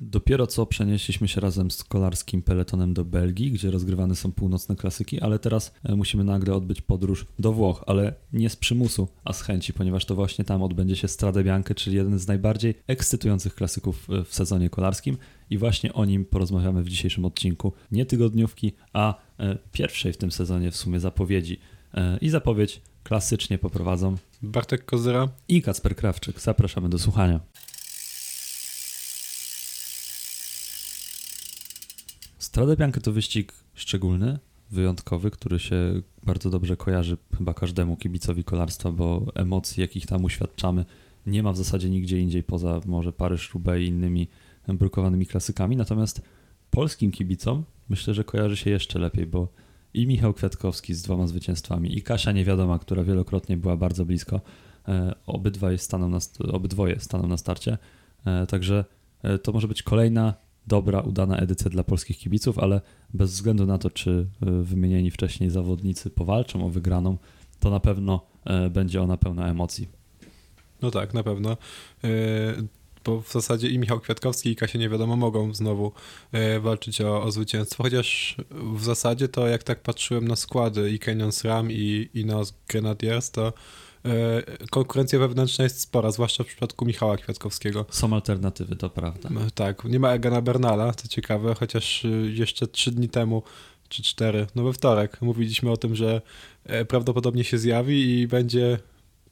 Dopiero co przenieśliśmy się razem z kolarskim peletonem do Belgii, gdzie rozgrywane są północne klasyki, ale teraz e, musimy nagle odbyć podróż do Włoch, ale nie z przymusu, a z chęci, ponieważ to właśnie tam odbędzie się Strade Bianche, czyli jeden z najbardziej ekscytujących klasyków e, w sezonie kolarskim i właśnie o nim porozmawiamy w dzisiejszym odcinku. Nie tygodniówki, a e, pierwszej w tym sezonie w sumie zapowiedzi. I zapowiedź klasycznie poprowadzą Bartek Kozera i Kacper Krawczyk. Zapraszamy do słuchania. Strade Bianche to wyścig szczególny, wyjątkowy, który się bardzo dobrze kojarzy chyba każdemu kibicowi kolarstwa, bo emocji, jakich tam uświadczamy, nie ma w zasadzie nigdzie indziej poza może Paryż-Roubaix i innymi brukowanymi klasykami. Natomiast polskim kibicom myślę, że kojarzy się jeszcze lepiej, bo i Michał Kwiatkowski z dwoma zwycięstwami, i Kasia Niewiadoma, która wielokrotnie była bardzo blisko, e, obydwaj staną na, obydwoje staną na starcie. E, także e, to może być kolejna dobra, udana edycja dla polskich kibiców, ale bez względu na to, czy wymienieni wcześniej zawodnicy powalczą o wygraną, to na pewno będzie ona pełna emocji. No tak, na pewno bo w zasadzie i Michał Kwiatkowski i Kasia nie wiadomo mogą znowu e, walczyć o, o zwycięstwo, chociaż w zasadzie to jak tak patrzyłem na składy i Canyon SRAM i, i na Grenadiers, to e, konkurencja wewnętrzna jest spora, zwłaszcza w przypadku Michała Kwiatkowskiego. Są alternatywy, to prawda. No, tak, nie ma Egana Bernala, co ciekawe, chociaż e, jeszcze trzy dni temu czy cztery, no we wtorek mówiliśmy o tym, że prawdopodobnie się zjawi i będzie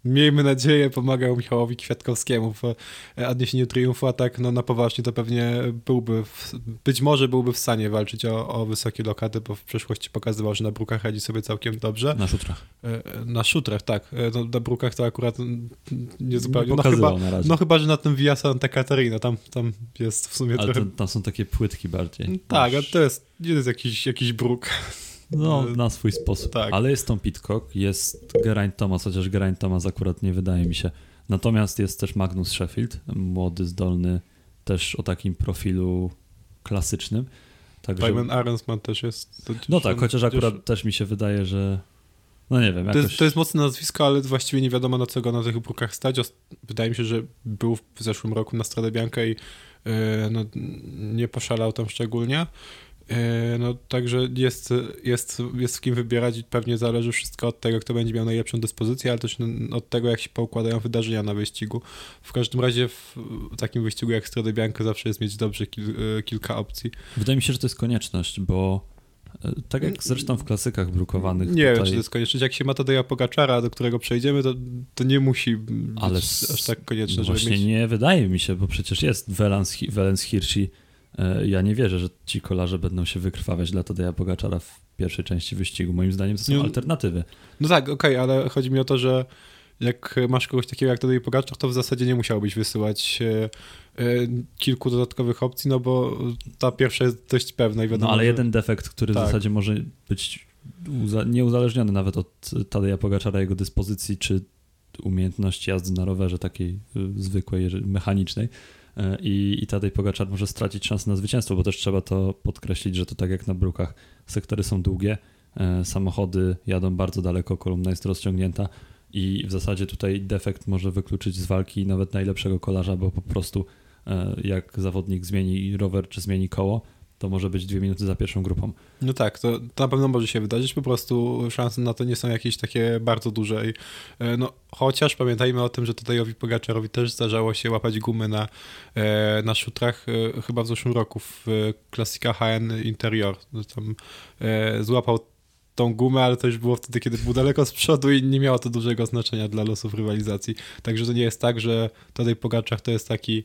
miejmy nadzieję, pomagał Michałowi Kwiatkowskiemu w odniesieniu triumfu, a tak no, na poważnie to pewnie byłby, w, być może byłby w stanie walczyć o, o wysokie lokaty, bo w przeszłości pokazywał, że na brukach radzi sobie całkiem dobrze. Na szutrach. E, na szutrach, tak. E, no, na brukach to akurat nie zupełnie. Nie no, chyba, no chyba, że na tym Via Santa Catarina, tam, tam jest w sumie Ale trochę... tam są takie płytki bardziej. Tak, a to jest, nie jest jakiś, jakiś bruk. No, na swój sposób. Tak. Ale jest Tom Pitcock, jest Geraint Thomas, chociaż Geraint Thomas akurat nie wydaje mi się. Natomiast jest też Magnus Sheffield, młody, zdolny, też o takim profilu klasycznym. Także... Simon Arensman też jest. No tak, chociaż akurat też mi się wydaje, że no nie wiem. Jakoś... To, jest, to jest mocne nazwisko, ale właściwie nie wiadomo na co go na tych brukach stać. Wydaje mi się, że był w zeszłym roku na Stradę Bianca i yy, no, nie poszalał tam szczególnie. E, no także jest, jest, jest w kim wybierać i pewnie zależy wszystko od tego, kto będzie miał najlepszą dyspozycję, ale też od tego, jak się poukładają wydarzenia na wyścigu. W każdym razie w takim wyścigu jak Strade Bianco zawsze jest mieć dobrze kil, e, kilka opcji. Wydaje mi się, że to jest konieczność, bo e, tak jak zresztą w klasykach brukowanych. Nie tutaj... wiem, czy to jest konieczność. Jak się ma Tadeja Pogaczara, do którego przejdziemy, to, to nie musi Ale aż tak konieczne, no Właśnie mieć... nie wydaje mi się, bo przecież jest Welens Hirschi E, ja nie wierzę, że ci kolarze będą się wykrwawiać dla Tadeja Pogaczara w pierwszej części wyścigu. Moim zdaniem to są alternatywy. No tak, okej, okay, ale chodzi mi o to, że jak masz kogoś takiego jak Tadej Pogaczar, to w zasadzie nie musiałbyś wysyłać e, e, kilku dodatkowych opcji, no bo ta pierwsza jest dość pewna i wiadomo, No ale że... jeden defekt, który tak. w zasadzie może być nieuzależniony nawet od Tadeja Pogaczara, jego dyspozycji czy umiejętności jazdy na rowerze takiej zwykłej, mechanicznej, E, i, i Tadej Pogaczar może stracić szansę na zwycięstwo, bo też trzeba to podkreślić, że to tak jak na brukach, sektory są długie, e, samochody jadą bardzo daleko, kolumna jest rozciągnięta i w zasadzie tutaj defekt może wykluczyć z walki nawet najlepszego kolarza, bo po prostu e, jak zawodnik zmieni rower czy zmieni koło, to może być dwie minuty za pierwszą grupą. No tak, to, to na pewno może się wydarzyć, po prostu szanse na to nie są jakieś takie bardzo duże. E, no, chociaż pamiętajmy o tym, że Tadejowi Pogaczarowi też zdarzało się łapać gumy na, e, na szutrach e, chyba w zeszłym roku w klasyka HN Interior. No, tam złapał tą gumę, ale to już było wtedy, kiedy był daleko z przodu i nie miało to dużego znaczenia dla losów rywalizacji. Także to nie jest tak, że Tadej Pogaczar to jest taki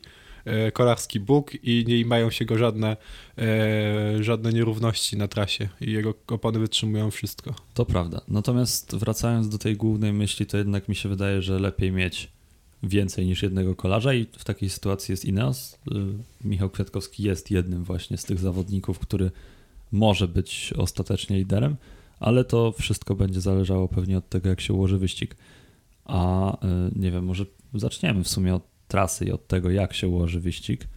kolarski Bóg i nie mają się go żadne, e, żadne nierówności na trasie i jego opony wytrzymują wszystko. To prawda. Natomiast wracając do tej głównej myśli, to jednak mi się wydaje, że lepiej mieć więcej niż jednego kolarza i w takiej sytuacji jest Ineos. Y, Michał Kwiatkowski jest jednym właśnie z tych zawodników, który może być ostatecznie liderem, ale to wszystko będzie zależało pewnie od tego, jak się ułoży wyścig. A nie wiem, może zaczniemy w sumie od trasy i od tego, jak się ułoży wyścig,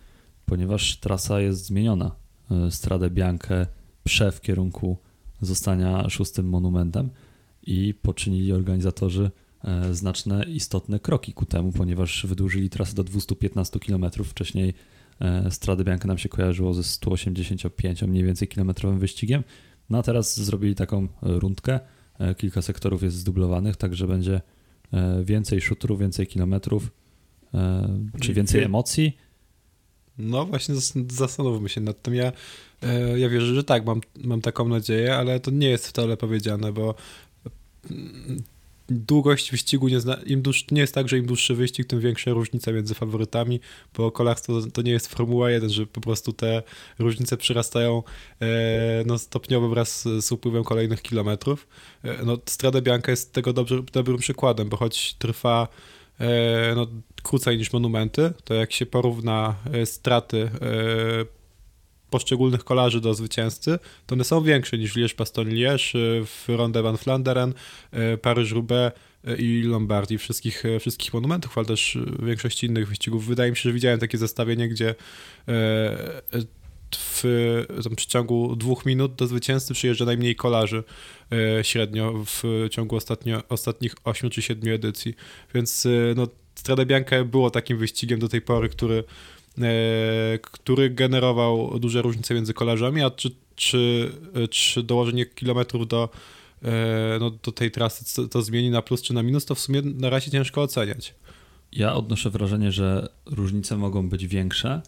ponieważ trasa jest zmieniona. E, Stradę Biankę prze w kierunku zostania szóstym monumentem i poczynili organizatorzy e, znaczne, istotne kroki ku temu, ponieważ wydłużyli trasę do 215 km. Wcześniej E, Strade Bianca nam się kojarzyło ze 185 mniej więcej kilometrowym wyścigiem. No a teraz zrobili taką rundkę. E, kilka sektorów jest zdublowanych, także będzie więcej szutrów, więcej kilometrów, czy więcej emocji. No właśnie zastanówmy się nad tym. Ja, ja wierzę, że tak, mam, mam taką nadzieję, ale to nie jest wcale powiedziane, bo mm, długość wyścigu nie, zna, im dłuż, nie jest tak, że im dłuższy wyścig, tym większa różnica między faworytami, bo kolarstwo to nie jest Formuła 1, że po prostu te różnice przyrastają e, no, stopniowo wraz z, z upływem kolejnych kilometrów. E, no, Strada Bianca jest tego dobrze, dobrym przykładem, bo choć trwa e, no, krócej niż monumenty, to jak się porówna e, straty e, poszczególnych kolarzy do zwycięzcy, to one są większe niż Liège-Bastogne-Liège, y, w Ronde van Flanderen, Paryż-Roubaix i Lombardii, wszystkich, wszystkich monumentów, ale też większości innych wyścigów. Wydaje mi się, że widziałem takie zestawienie, gdzie w tam, przeciągu dwóch minut do zwycięzcy przyjeżdża najmniej kolarzy średnio w ciągu ostatnio, ostatnich 8 czy 7 edycji. Więc no, Strada Bianca było takim wyścigiem do tej pory, który E, który generował duże różnice między kolarzami, a czy, czy, czy dołożenie kilometrów do, e, no, do tej trasy to, zmieni na plus czy na minus, to w sumie na razie ciężko oceniać. Ja odnoszę wrażenie, że różnice mogą być większe,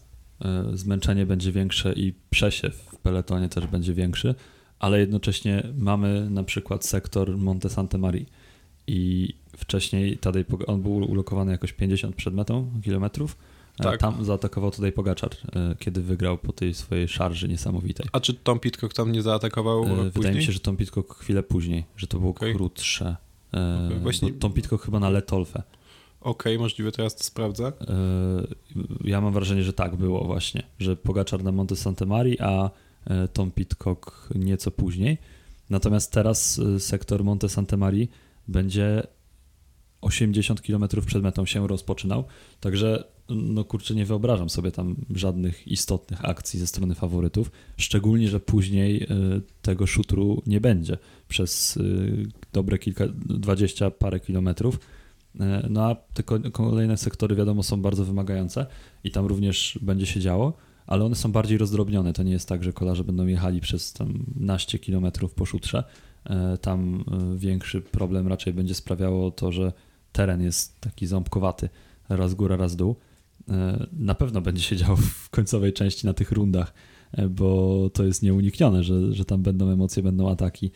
e, zmęczenie będzie większe i przesiew w peletonie też będzie większy, ale jednocześnie mamy na przykład sektor Monte Santa Maria i wcześniej Tadej, on był ulokowany jakoś 50 przed metą kilometrów, E, tak. Tam zaatakował tutaj Pogaczar, e, kiedy wygrał po tej swojej szarży niesamowitej. A czy Tom Pitcock tam nie zaatakował e, Wydaje później? mi się, że Tom Pitcock chwilę później, że to było okay. krótsze. Okay. Właśnie... Tom Pitcock chyba na Letolfę. Okej, okay, możliwe, teraz to sprawdzę. Ja mam wrażenie, że tak było właśnie, że Pogaczar na Monte Santa Maria, a Tom Pitcock nieco później. Natomiast teraz sektor Monte Santa Maria będzie 80 km przed metą się rozpoczynał, także no kurczę, nie wyobrażam sobie tam żadnych istotnych akcji ze strony faworytów, szczególnie, że później y, tego szutru nie będzie przez y, dobre kilka, dwadzieścia parę kilometrów. Y, no a te kolejne sektory wiadomo są bardzo wymagające i tam również będzie się działo, ale one są bardziej rozdrobnione. To nie jest tak, że kolarze będą jechali przez tam naście kilometrów po szutrze. Tam większy problem raczej będzie sprawiało to, że teren jest taki ząbkowaty, raz góra, raz dół E, na pewno będzie się działo w końcowej części na tych rundach, e, bo to jest nieuniknione, że, że tam będą emocje, będą ataki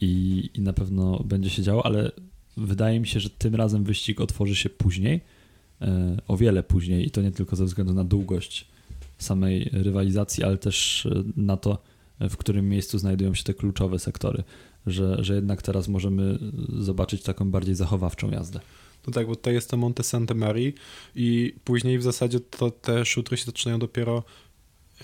i, i na pewno będzie się działo, ale wydaje mi się, że tym razem wyścig otworzy się później, e, o wiele później i to nie tylko ze względu na długość samej rywalizacji, ale też na to, w którym miejscu znajdują się te kluczowe sektory, że, że jednak teraz możemy zobaczyć taką bardziej zachowawczą jazdę. No tak, bo tutaj jest to Monte Santa Maria i później w zasadzie to te szutry się zaczynają dopiero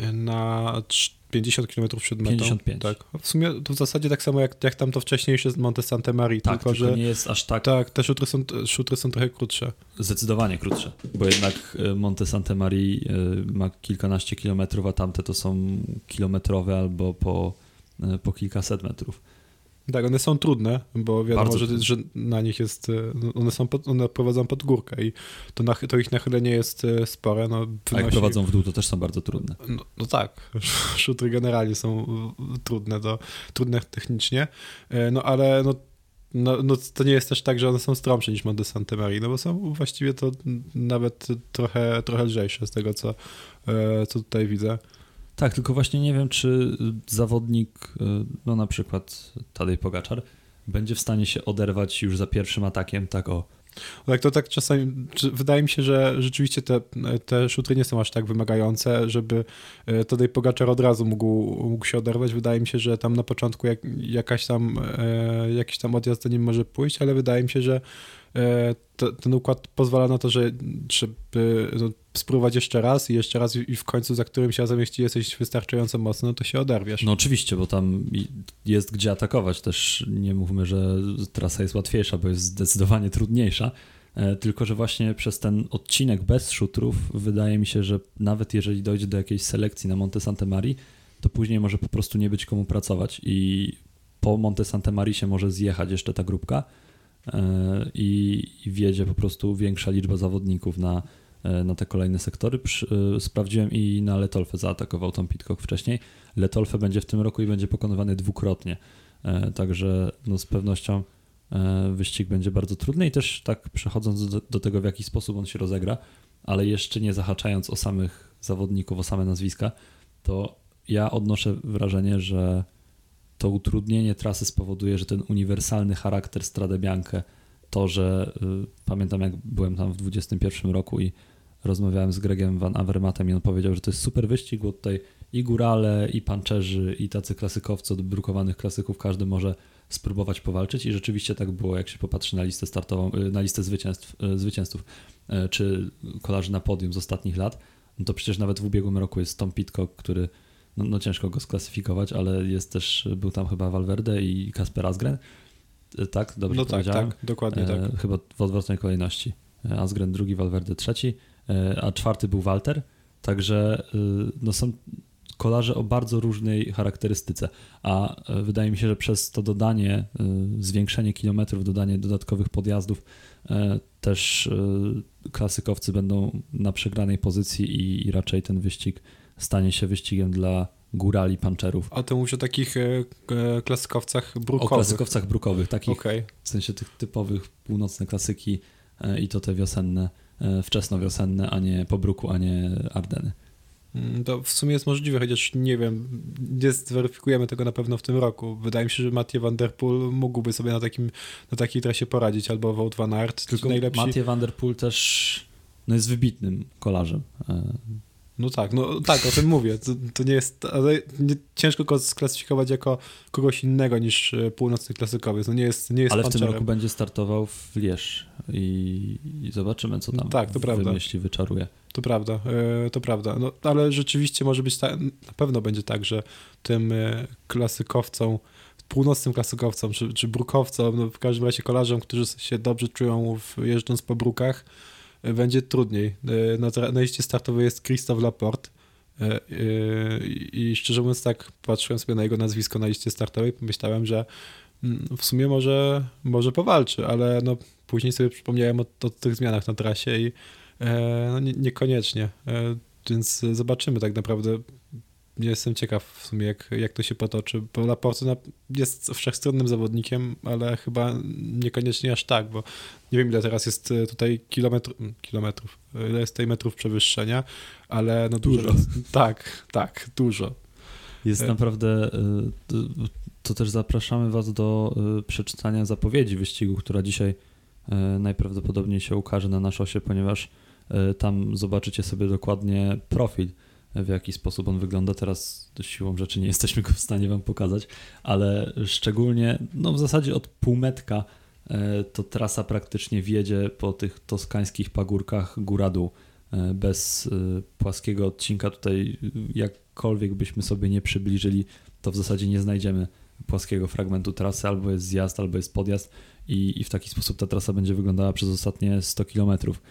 y, na 50 km przed metą. 55. Tak. W sumie to w zasadzie tak samo jak, jak tam to wcześniejsze z Monte Santa Maria, tak, tylko, tylko że nie jest aż tak. Tak, te szutry są, szutry są trochę krótsze. Zdecydowanie krótsze, bo jednak y, Monte Santa Maria y, ma kilkanaście kilometrów, a tamte to są kilometrowe albo po, po kilkaset metrów. Tak, one są trudne, bo wiadomo, że, że, na nich jest, e, one są pod, one prowadzą pod górkę i to, nach, to ich nachylenie jest e, spore. No, wynosi... A jak prowadzą w dół, to też są bardzo trudne. No, no tak, szutry generalnie są trudne, to, trudne technicznie, e, no ale no, no, no, to nie jest też tak, że one są stromsze niż Monte Santa Maria, no bo są właściwie to nawet trochę, trochę lżejsze z tego, co, co tutaj widzę. Tak, tylko właśnie nie wiem, czy zawodnik, y, no na przykład Tadej Pogaczar, będzie w stanie się oderwać już za pierwszym atakiem, tak o. Tak, to tak czasami, wydaje mi się, że rzeczywiście te, te szutry nie są aż tak wymagające, żeby y, Tadej Pogaczar od razu mógł, mógł się oderwać. Wydaje mi się, że tam na początku jak, jakaś tam, e, jakiś tam odjazd nie może pójść, ale wydaje mi się, że ten układ pozwala na to, że żeby no, spróbować jeszcze raz i jeszcze raz i w końcu za którymś razem, jeśli jesteś wystarczająco mocny, no to się oderwiesz. No oczywiście, bo tam jest gdzie atakować. Też nie mówmy, że trasa jest łatwiejsza, bo jest zdecydowanie trudniejsza. E, tylko, że właśnie przez ten odcinek bez szutrów wydaje mi się, że nawet jeżeli dojdzie do jakiejś selekcji na Monte Santa Maria, to później może po prostu nie być komu pracować i po Monte Santa Maria się może zjechać jeszcze ta grupka e, i, i po prostu większa liczba zawodników na na te kolejne sektory. Przy, sprawdziłem i na Letolfę zaatakował Tom Pitcock wcześniej. Letolfę będzie w tym roku i będzie pokonywany dwukrotnie. Także no, z pewnością wyścig będzie bardzo trudny i też tak przechodząc do, do tego, w jaki sposób on się rozegra, ale jeszcze nie zahaczając o samych zawodników, o same nazwiska, to ja odnoszę wrażenie, że to utrudnienie trasy spowoduje, że ten uniwersalny charakter Strade Bianche, to, że y, pamiętam jak byłem tam w 21 roku i rozmawiałem z Gregem Van Avermatem i on powiedział, że to jest super wyścig, bo tutaj i górale, i pancerzy, i tacy klasykowcy od brukowanych klasyków, każdy może spróbować powalczyć i rzeczywiście tak było, jak się popatrzy na listę startową, y, na listę zwycięstw, y, zwycięzców, y, czy kolarzy na podium z ostatnich lat, no to przecież nawet w ubiegłym roku jest Tom Pitcock, który no, no, ciężko go sklasyfikować, ale jest też, był tam chyba Valverde i Kasper Asgren. Tak, dobrze no tak, powiedziałem? tak, dokładnie tak. Chyba w odwrotnej kolejności. Asgren drugi, Valverde trzeci, a czwarty był Walter. Także no, są kolarze o bardzo różnej charakterystyce, a wydaje mi się, że przez to dodanie, zwiększenie kilometrów, dodanie dodatkowych podjazdów, też klasykowcy będą na przegranej pozycji i, raczej ten wyścig stanie się wyścigiem dla górali panczerów. A to mówisz o takich e, e, klasykowcach brukowych? O klasykowcach brukowych, takich okay. w sensie tych typowych północne klasyki e, i to te wiosenne, e, wczesnowiosenne, a nie po bruku, a nie Ardeny. Mm, to w sumie jest możliwe, chociaż nie wiem, nie zweryfikujemy tego na pewno w tym roku. Wydaje mi się, że Mathieu Van Der Poel mógłby sobie na, takim, na takiej trasie poradzić, albo Wout van Aert. Tylko najlepsi... Mathieu Van Der Poel też no jest wybitnym kolarzem. No tak, no tak, o tym mówię. To, to nie jest, nie, ciężko go sklasyfikować jako kogoś innego niż e, północny klasykowiec. No nie jest, nie jest Ale w tym roku będzie startował w Lierz i, i zobaczymy, co tam tak, to prawda. wymyśli, wyczaruje. To prawda, e, to prawda. No, ale rzeczywiście może być tak, na pewno będzie tak, że tym e, klasykowcom, północnym klasykowcom, czy, czy brukowcom, no w każdym razie kolarzom, którzy się dobrze czują w, jeżdżąc po brukach, będzie trudniej. E, na, na liście startowej jest Christophe Laporte e, e, i szczerze mówiąc tak patrzyłem sobie na jego nazwisko na liście startowej, pomyślałem, że mm, w sumie może, może powalczy, ale no później sobie przypomniałem o, o tych zmianach na trasie i no, nie, niekoniecznie. Więc zobaczymy tak naprawdę jestem ciekaw w sumie, jak, jak to się potoczy, bo Laporte jest wszechstronnym zawodnikiem, ale chyba niekoniecznie aż tak, bo nie wiem, ile teraz jest e, tutaj kilometr, kilometrów, ile jest tutaj metrów przewyższenia, ale no dużo. dużo. Tak, tak, dużo. Jest e... naprawdę, e, to też zapraszamy Was do przeczytania zapowiedzi wyścigu, która dzisiaj najprawdopodobniej się ukaże na naszosie, ponieważ tam zobaczycie sobie dokładnie profil w jaki sposób on wygląda. Teraz siłą rzeczy nie jesteśmy go w stanie Wam pokazać, ale szczególnie, no w zasadzie od półmetka e, to trasa praktycznie wiedzie po tych toskańskich pagórkach góra-dół. E, bez e, płaskiego odcinka tutaj jakkolwiek byśmy sobie nie przybliżyli, to w zasadzie nie znajdziemy płaskiego fragmentu trasy, albo jest zjazd, albo jest podjazd i, i w taki sposób ta trasa będzie wyglądała przez ostatnie 100 kilometrów,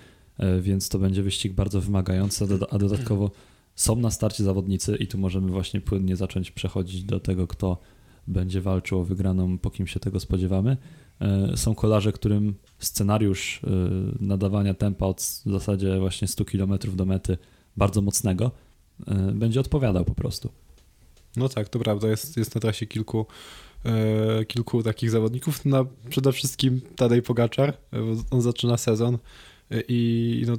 więc to będzie wyścig bardzo wymagający, a dodatkowo są na starcie zawodnicy i tu możemy właśnie płynnie zacząć przechodzić do tego, kto będzie walczył o wygraną, po kim się tego spodziewamy. E, są kolarze, którym scenariusz e, nadawania tempa od w zasadzie właśnie 100 km do mety bardzo mocnego e, będzie odpowiadał po prostu. No tak, to prawda. Jest, jest na trasie kilku, kilku takich zawodników. Przede wszystkim Tadej Pogaczar. On zaczyna sezon i no,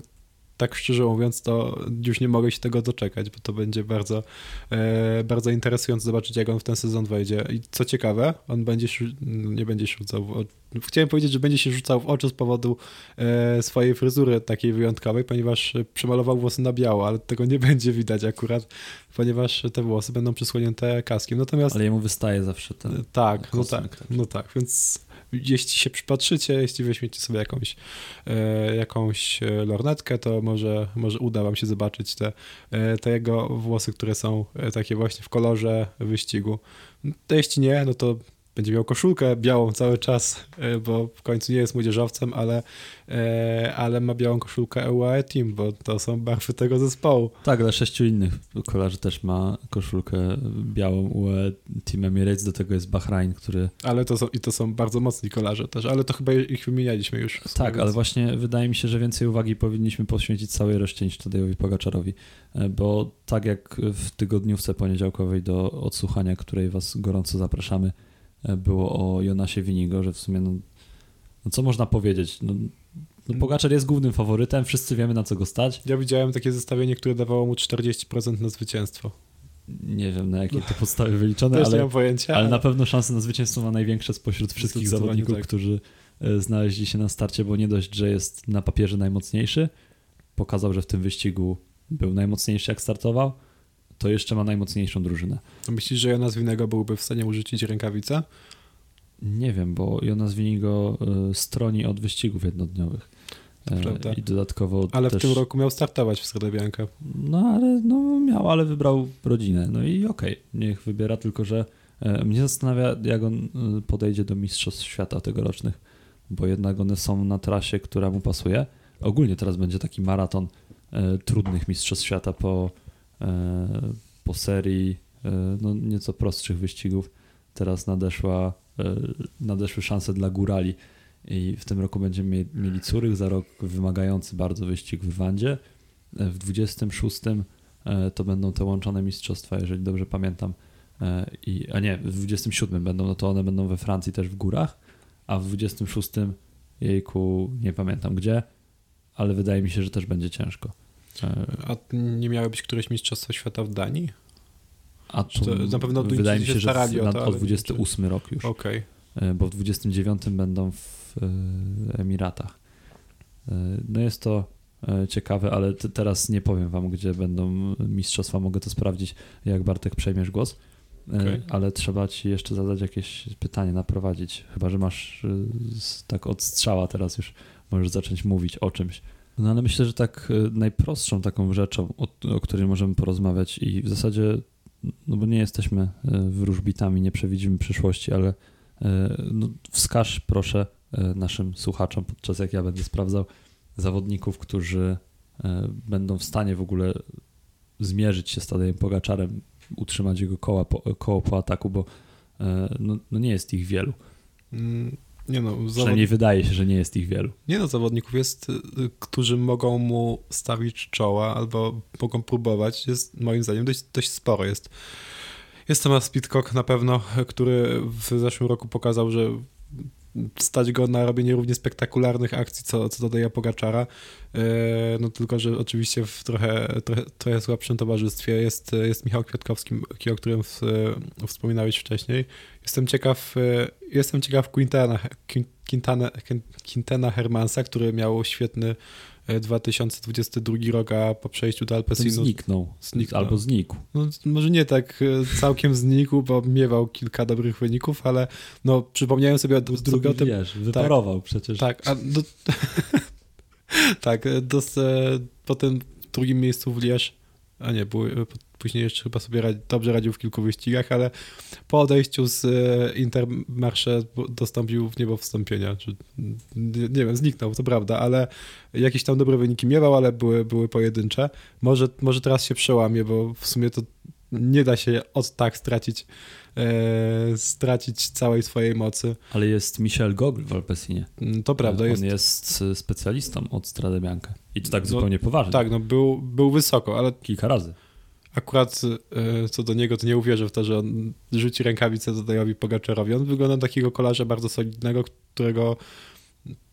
tak szczerze mówiąc, to już nie mogę się tego doczekać, bo to będzie bardzo, e, bardzo interesujące zobaczyć, jak on w ten sezon wejdzie. I co ciekawe, on będzie, nie będzie się rzucał w oczy. Chciałem powiedzieć, że będzie się rzucał w oczy z powodu e, swojej fryzury takiej wyjątkowej, ponieważ przemalował włosy na biało, ale tego nie będzie widać akurat, ponieważ te włosy będą przysłonięte kaskiem. Natomiast... Ale jemu wystaje zawsze ten Tak, no tak, no tak, więc jeśli się przypatrzycie, jeśli weźmiecie sobie jakąś, e, jakąś e, lornetkę, to może, może uda wam się zobaczyć te, e, te jego włosy, które są takie właśnie w kolorze wyścigu. To jeśli nie, no to będzie miał koszulkę białą cały czas, e, bo w końcu nie jest młodzieżowcem, ale, e, ale ma białą koszulkę UAE Team, bo to są barwy tego zespołu. Tak, ale sześciu innych kolarzy też ma koszulkę białą UAE Team Emirates, do tego jest Bahrain, który... Ale to są, i to są bardzo mocni kolarze też, ale to chyba ich wymienialiśmy już. Tak, więc... ale właśnie wydaje mi się, że więcej uwagi powinniśmy poświęcić całej reszcie niż Tadejowi Pogaczarowi, e, bo tak jak w tygodniówce poniedziałkowej do odsłuchania, której was gorąco zapraszamy, było o Jonasie Winigo, że w sumie, no, no co można powiedzieć? No, no Pogaczar jest głównym faworytem, wszyscy wiemy na co go stać. Ja widziałem takie zestawienie, które dawało mu 40% na zwycięstwo. Nie wiem na jakiej to podstawie wyliczone, Też ale, nie mam pojęcia, ale, ale na pewno szanse na zwycięstwo ma największe spośród wszystkich zawodników, tak. którzy e, znaleźli się na starcie, bo nie dość, że jest na papierze najmocniejszy, pokazał, że w tym wyścigu był najmocniejszy jak startował, to jeszcze ma najmocniejszą drużynę. Myślisz, że Jonas Winego byłby w stanie urzucić rękawice? Nie wiem, bo Jonas Winigo y, stroni od wyścigów jednodniowych. Prawda. I dodatkowo Ale też... w tym roku miał startować w Sredę Bianca. No ale no, miał, ale wybrał rodzinę. No i okej, okay, niech wybiera, tylko że e, mnie zastanawia, jak on y, podejdzie do Mistrzostw Świata tegorocznych, bo jednak one są na trasie, która mu pasuje. Ogólnie teraz będzie taki maraton trudnych Mistrzostw Świata po po serii e, no, nieco prostszych wyścigów. Teraz nadeszła, e, nadeszły szanse dla górali i w tym roku będziemy mieli Curych, za rok wymagający bardzo wyścig w Wandzie. W 26 to będą te łączone mistrzostwa, jeżeli dobrze pamiętam. I, a nie, w 27 będą, no to one będą we Francji też w górach, a w 26 jejku nie pamiętam gdzie, ale wydaje mi się, że też będzie ciężko. A nie miały być któreś Mistrzostwa Świata w Danii? A to, to na pewno wydaje mi się, że w, na, o 28 rok już. Okay. Bo w 29 będą w e, Emiratach. E, no jest to e, ciekawe, ale teraz nie powiem wam, gdzie będą mistrzostwa. Mogę to sprawdzić, jak Bartek przejmiesz głos. Okay. Ale trzeba ci jeszcze zadać jakieś pytanie, naprowadzić. Chyba, że masz tak od strzała teraz już możesz zacząć mówić o czymś. No ale myślę, że tak e, najprostszą taką rzeczą, o, o której możemy porozmawiać i w zasadzie, no bo nie jesteśmy e, wróżbitami, nie przewidzimy przyszłości, ale e, no, wskaż proszę naszym słuchaczom, podczas jak ja będę sprawdzał, zawodników, którzy będą w stanie w ogóle zmierzyć się z Tadejem Pogaczarem, utrzymać jego koła po, koło po ataku, bo no, no nie jest ich wielu. Nie no, zawod... Przynajmniej wydaje się, że nie jest ich wielu. Nie no, zawodników jest, y, którzy mogą mu stawić czoła albo mogą próbować. Jest moim zdaniem dość, dość sporo. Jest, jest Thomas Pitcock na pewno, który w zeszłym roku pokazał, że stać go na robienie równie spektakularnych akcji, co, co dodaje Pogaczara. E, no tylko, że oczywiście w trochę, trochę, trochę słabszym towarzystwie jest, jest Michał Kwiatkowski, o którym wspominałeś wcześniej. Jestem ciekaw, e, jestem ciekaw Quintana, Quintana, Quintana Hermansa, który miał świetny 2022 e, rok, a po przejściu do Alpecinu... Zniknął. zniknął. Albo znikł. No, może nie tak e, całkiem znikł, bo miewał kilka dobrych wyników, ale no, przypomniałem sobie od drugiego... Ty, wiesz, wyparował tak, przecież. Tak, a do, tak, do, po tym drugim miejscu w Lierz, a nie, były Później jeszcze chyba sobie radzi, dobrze radził w kilku wyścigach, ale po odejściu z e, Intermarsze dostąpił w niebo wstąpienia. Czy, nie, nie, wiem, zniknął, to prawda, ale jakieś tam dobre wyniki miewał, ale były, były pojedyncze. Może, może teraz się przełamie, bo w sumie to nie da się od tak stracić e, stracić całej swojej mocy. Ale jest Michel Gogl w Alpesinie. Mm, to prawda. On jest, jest specjalistą od Strade Bianca. I to tak no, zupełnie poważnie. Tak, no był, był wysoko, ale... Kilka razy akurat e, co do niego, to nie uwierzę w to, że on rzuci rękawicę Tadejowi Pogaczarowi. On wygląda na takiego kolarza bardzo solidnego, którego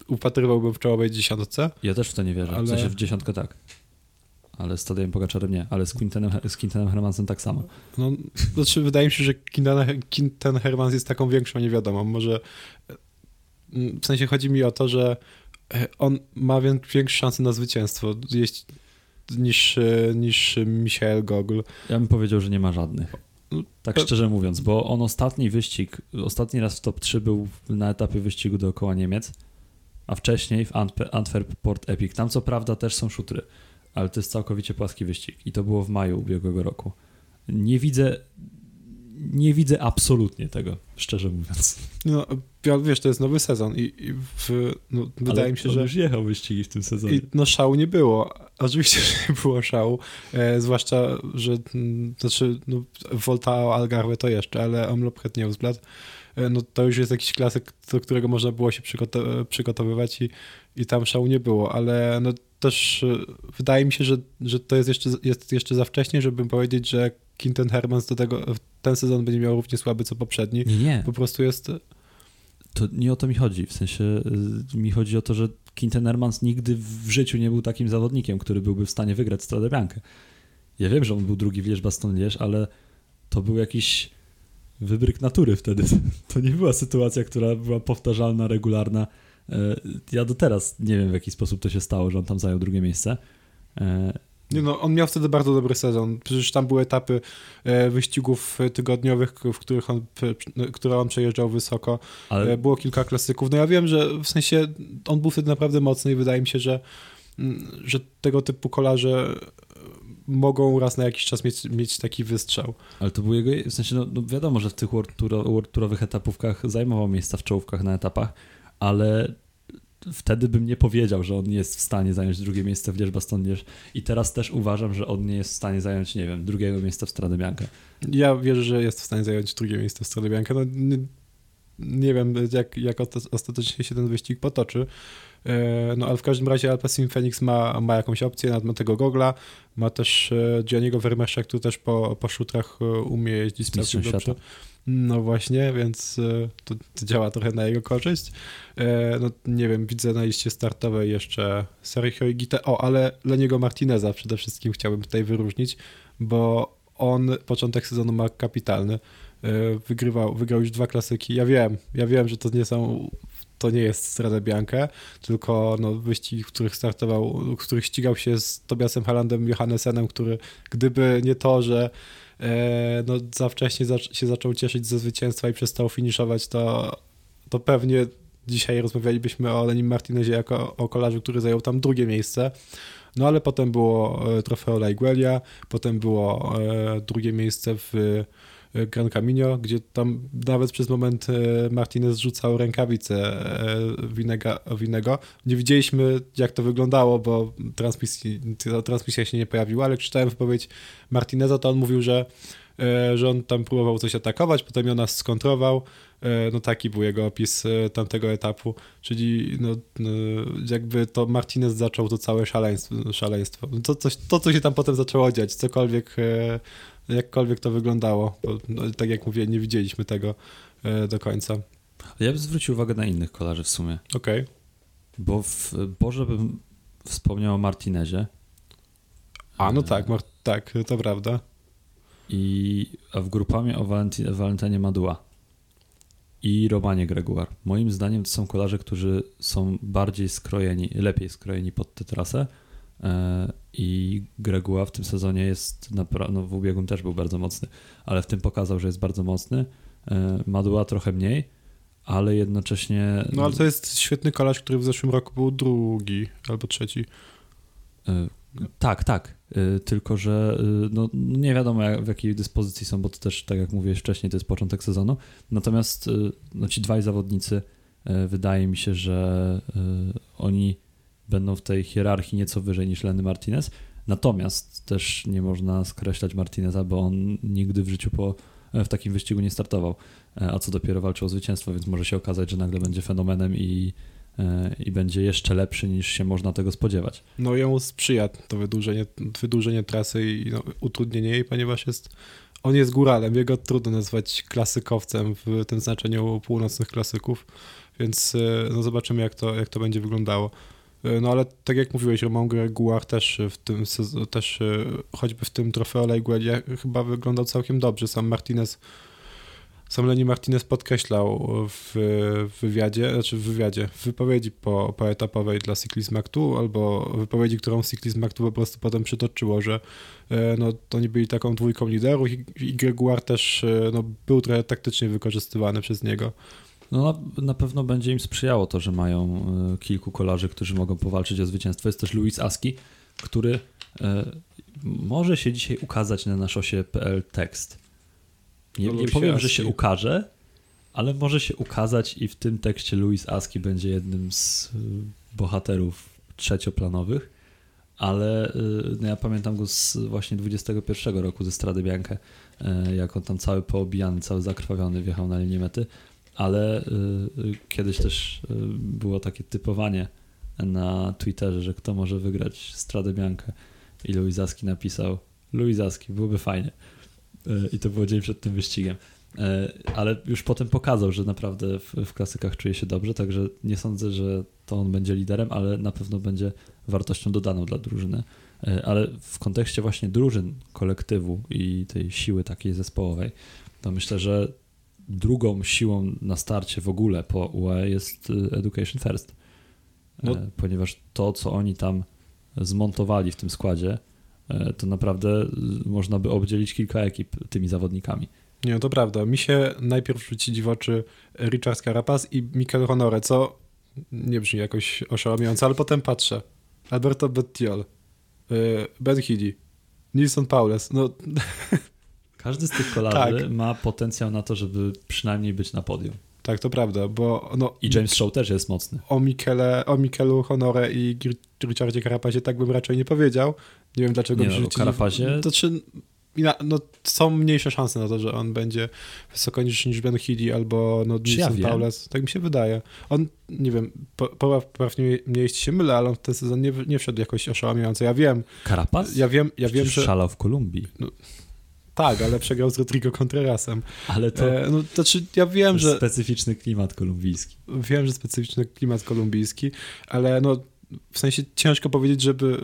upatrywałbym w czołowej dziesiątce. Ja też w to nie wierzę. Ale... W sensie w dziesiątkę tak. Ale z Tadejem Pogaczarem nie, ale z Quintenem, z Quintenem Hermansem tak samo. No, znaczy wydaje mi się, że Quinten, Quinten Hermans jest taką większą niewiadomą. Może w sensie chodzi mi o to, że on ma większe szanse na zwycięstwo. Jeśli niż, niż Michael Gogol. Ja bym powiedział, że nie ma żadnych. Tak szczerze mówiąc, bo on ostatni wyścig, ostatni raz w top 3 był na etapie wyścigu dookoła Niemiec, a wcześniej w Antwerp Port Epic. Tam co prawda też są szutry, ale to jest całkowicie płaski wyścig i to było w maju ubiegłego roku. Nie widzę nie widzę absolutnie tego, szczerze mówiąc. No, wiesz, to jest nowy sezon i, i w, no, wydaje Ale mi się, że... już jechał wyścigi w tym sezonie. I, no szału nie było. Oczywiście, że nie było szału. E, zwłaszcza, że m, znaczy no, Volta Algarve to jeszcze, ale Omlopret Nieuwzblad e, no to już jest jakiś klasyk, do którego można było się przygotow- przygotowywać i, i tam szału nie było, ale no też e, wydaje mi się, że, że to jest jeszcze, jest jeszcze za wcześnie, żeby powiedzieć, że Quinten Hermans do tego ten sezon będzie miał równie słaby co poprzedni. Nie, nie. Po prostu jest To nie o to mi chodzi. W sensie y, mi chodzi o to, że Quinten Hermans nigdy w życiu nie był takim zawodnikiem, który byłby w stanie wygrać Stradę Biankę. Ja wiem, że on był drugi w Baston Lierz, ale to był jakiś wybryk natury wtedy. To nie była sytuacja, która była powtarzalna, regularna. E, Ja do teraz nie wiem, w jaki sposób to się stało, że on tam zajął drugie miejsce. E, Nie no, on miał wtedy bardzo dobry sezon. Przecież tam były etapy e, wyścigów tygodniowych, w których on, prze- które on przejeżdżał wysoko. Ale E, było kilka klasyków. No ja wiem, że w sensie on był wtedy naprawdę mocny i wydaje mi się, że, mm, że tego typu kolarze e, mogą raz na jakiś czas mieć, mieć taki wystrzał. Ale to był jego, w sensie, no, no wiadomo, że w tych World, Tour, World Tourowych etapówkach zajmował miejsca w czołówkach na etapach, ale wtedy bym nie powiedział, że on nie jest w stanie zająć drugie miejsce w Lierz-Baston-Lierz i teraz też uważam, że on nie jest w stanie zająć, nie wiem, drugiego miejsca w Stradę Biankę. Ja wierzę, że jest w stanie zająć drugie miejsce w Stradę Bianca. No, nie, nie wiem, jak, jak osta- ostatecznie się ten wyścig potoczy. E, No ale w każdym razie Alpecin Phoenix ma, ma jakąś opcję na, na tego gogla. Ma też e, Gianniego Vermesza, który też po, po szutrach e, umie jeździć całkiem dobrze. świata. No właśnie, więc e, to, to działa trochę na jego korzyść. E, No nie wiem, widzę na liście startowej jeszcze Sergio Igite. O, ale Leniego Martineza przede wszystkim chciałbym tutaj wyróżnić, bo on początek sezonu ma kapitalny. E, Wygrywał, wygrał już dwa klasyki. Ja wiem, ja wiem, że to nie są to nie jest Strada Bianca, tylko no, wyścigi, w których startował, w których ścigał się z Tobiasem Halandem Johannesenem, który gdyby nie to, że no, za wcześnie za, się zaczął cieszyć ze zwycięstwa i przestał finiszować, to, to pewnie dzisiaj rozmawialibyśmy o Lenim Martinezie jako o kolarzu, który zajął tam drugie miejsce. No ale potem było e, trofeo La Iguelia, potem było e, drugie miejsce w e, Gran Camino, gdzie tam nawet przez moment e, Martinez rzucał rękawice e, Winega, Winego. Nie widzieliśmy, jak to wyglądało, bo transmisji, transmisja się nie pojawiła, ale czytałem wypowiedź Martineza, to on mówił, że, e, że on tam próbował coś atakować, potem ją nas skontrował. E, No taki był jego opis e, tamtego etapu, czyli no, no, jakby to Martinez zaczął to całe szaleństwo. szaleństwo. To, coś, to, co się tam potem zaczęło dziać, cokolwiek, e, jakkolwiek to wyglądało, bo no, tak jak mówię, nie widzieliśmy tego e, do końca. Ja bym zwrócił uwagę na innych kolarzy w sumie, Okej. bo w Boże bym wspomniał o Martinezie A, no E, tak, tak, to prawda. i a w grupamie o Valenti- Valentenie Madua i Romanie Greguar. Moim zdaniem to są kolarze, którzy są bardziej skrojeni, lepiej skrojeni pod tę trasę i Greguar w tym sezonie jest naprawdę, no w ubiegłym też był bardzo mocny, ale w tym pokazał, że jest bardzo mocny. E, Madua trochę mniej, ale jednocześnie No ale to jest świetny kolarz, który w zeszłym roku był drugi albo trzeci. E, Tak, tak. E, Tylko, że e, no, nie wiadomo jak, w jakiej dyspozycji są, bo to też, tak jak mówiłeś wcześniej, to jest początek sezonu. Natomiast e, no, ci dwaj zawodnicy, e, wydaje mi się, że e, oni będą w tej hierarchii nieco wyżej niż Lenny Martinez. Natomiast też nie można skreślać Martineza, bo on nigdy w życiu po, e, w takim wyścigu nie startował, e, a co dopiero walczył o zwycięstwo, więc może się okazać, że nagle będzie fenomenem i, e, i będzie jeszcze lepszy niż się można tego spodziewać. No jemu sprzyja to wydłużenie, wydłużenie trasy i no, utrudnienie jej, ponieważ jest, on jest góralem, jego trudno nazwać klasykowcem w tym znaczeniu północnych klasyków, więc no, zobaczymy jak to, jak to będzie wyglądało. No ale tak jak mówiłeś, Romain Gregoire też w tym też e, choćby w tym trofeo La Iguelia chyba wyglądał całkiem dobrze. Sam Martinez sam Leni Martinez podkreślał w wywiadzie, znaczy w wywiadzie, w wypowiedzi po, poetapowej dla Cyclism Actu, albo wypowiedzi, którą Cyclism Actu po prostu potem przytoczyło, że e, no, to oni byli taką dwójką liderów i, i też e, no, był trochę taktycznie wykorzystywany przez niego. No na, na pewno będzie im sprzyjało to, że mają e, kilku kolarzy, którzy mogą powalczyć o zwycięstwo. Jest też Luis Aski, który e, może się dzisiaj ukazać na naszosie.pl tekst. Nie, nie powiem, że się ukaże, ale może się ukazać i w tym tekście Louis Aski będzie jednym z y, bohaterów trzecioplanowych, ale no ja pamiętam go z właśnie 21 roku ze Strady Bianche, y, jak on tam cały poobijany, cały zakrwawiony wjechał na linię mety, ale kiedyś też było takie typowanie na Twitterze, że kto może wygrać Stradę Biankę i Louis Aski napisał Louis Aski, byłoby fajnie. I to było dzień przed tym wyścigiem. Ale już potem pokazał, że naprawdę w, w, klasykach czuje się dobrze, także nie sądzę, że to on będzie liderem, ale na pewno będzie wartością dodaną dla drużyny. Ale w kontekście właśnie drużyn, kolektywu i tej siły takiej zespołowej, to myślę, że drugą siłą na starcie w ogóle po UE jest e, Education First. No. Ponieważ to, co oni tam zmontowali w tym składzie, to naprawdę można by obdzielić kilka ekip tymi zawodnikami. Nie, to prawda. Mi się najpierw rzuci w oczy Richard Carapaz i Mikel Honore, co nie brzmi jakoś oszałamiająco, ale potem patrzę. Alberto Bettiol, y, Ben Heady, Nilsson Paules, no... Każdy z tych kolarzy tak. ma potencjał na to, żeby przynajmniej być na podium. Tak, to prawda, bo... No, I James Shaw też jest mocny. O, Michele, o Michelu Honore i Richardzie Carapazie tak bym raczej nie powiedział. Nie wiem dlaczego nie, no, Carapazie... To czy no, są mniejsze szanse na to, że on będzie wysoko niż, niż Ben Healy albo no, Nilsson ja Paules. Tak mi się wydaje. On, nie wiem, poprawnie mnie, jeśli się mylę, ale on ten sezon nie, nie wszedł jakoś oszałamiająco. Ja wiem. Carapaz? Ja wiem, ja wiem że... szalał w Kolumbii. No, tak, ale przegrał z Rodrigo Contrerasem. Ale to, e, no, to znaczy, ja wiem, że... Specyficzny klimat kolumbijski. Wiem, że specyficzny klimat kolumbijski, ale no w sensie ciężko powiedzieć, żeby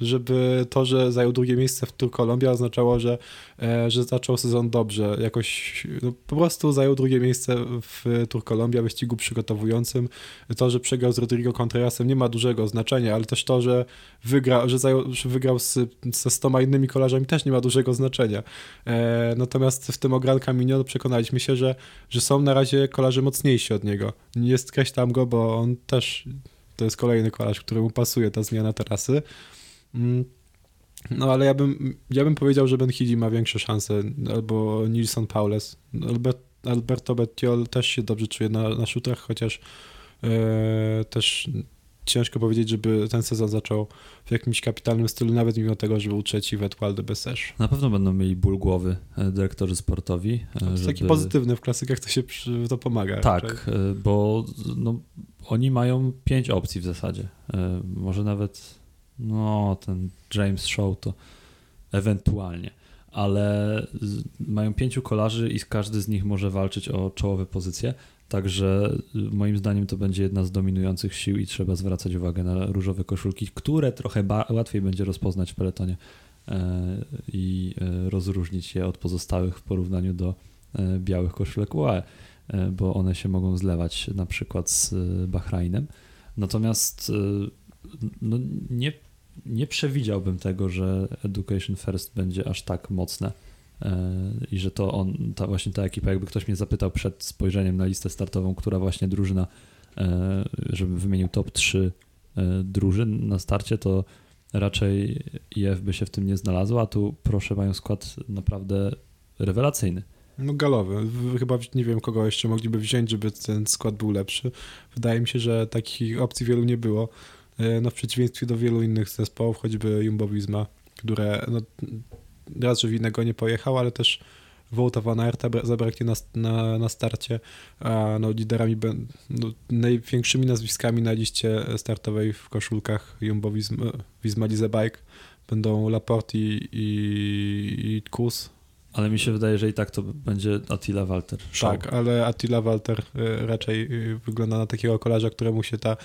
żeby to, że zajął drugie miejsce w Tour oznaczało, że, e, że zaczął sezon dobrze. Jakoś no, po prostu zajął drugie miejsce w Tour wyścigu przygotowującym. To, że przegrał z Rodrigo Contrerasem nie ma dużego znaczenia, ale też to, że, wygra, że, zajął, że wygrał z, ze stoma innymi kolarzami też nie ma dużego znaczenia. E, natomiast w tym Gran Camino przekonaliśmy się, że, że są na razie kolarze mocniejsi od niego. Nie skreślam go, bo on też to jest kolejny kolarz, któremu pasuje ta zmiana trasy. Mm. No ale ja bym, ja bym powiedział, że Ben Healy ma większe szanse, albo Nilsson Paules. Albert, Alberto Bettiol też się dobrze czuje na, na szutach, chociaż e, też ciężko powiedzieć, żeby ten sezon zaczął w jakimś kapitalnym stylu, nawet mimo tego, że był trzeci w Etwalde Bessesz. Na pewno będą mieli ból głowy e, dyrektorzy sportowi. E, to jest żeby... taki pozytywny w klasykach, to się to pomaga. Tak, raczej. bo no, oni mają pięć opcji w zasadzie. Może nawet no, ten James Show to ewentualnie, ale mają pięciu kolarzy i każdy z nich może walczyć o czołowe pozycje. Także moim zdaniem to będzie jedna z dominujących sił i trzeba zwracać uwagę na różowe koszulki, które trochę łatwiej będzie rozpoznać w peletonie e, i e, rozróżnić je od pozostałych w porównaniu do e, białych koszulek UAE, bo one się mogą zlewać na przykład z Bahrainem. Natomiast no, nie nie przewidziałbym tego, że Education First będzie aż tak mocne e, i że to on, ta właśnie ta ekipa, jakby ktoś mnie zapytał przed spojrzeniem na listę startową, która właśnie drużyna, e, żebym wymienił top 3 e, drużyn na starcie, to raczej IF by się w tym nie znalazła, a tu proszę mają skład naprawdę rewelacyjny. No galowy. Chyba nie wiem, kogo jeszcze mogliby wziąć, żeby ten skład był lepszy. Wydaje mi się, że takich opcji wielu nie było. E, no w przeciwieństwie do wielu innych zespołów, choćby Jumbo Visma, które no, raz, że winnego nie pojechał, ale też Wołta Van Aerta zabraknie na, na, na starcie, a no, liderami, no, największymi nazwiskami na liście startowej w koszulkach Jumbo Visma, Visma Bike będą Laporte i, i, i Kus. Ale mi się wydaje, że i tak to będzie Attila Walter. Show. Tak, ale Attila Walter e, raczej e, wygląda na takiego kolarza, któremu się ta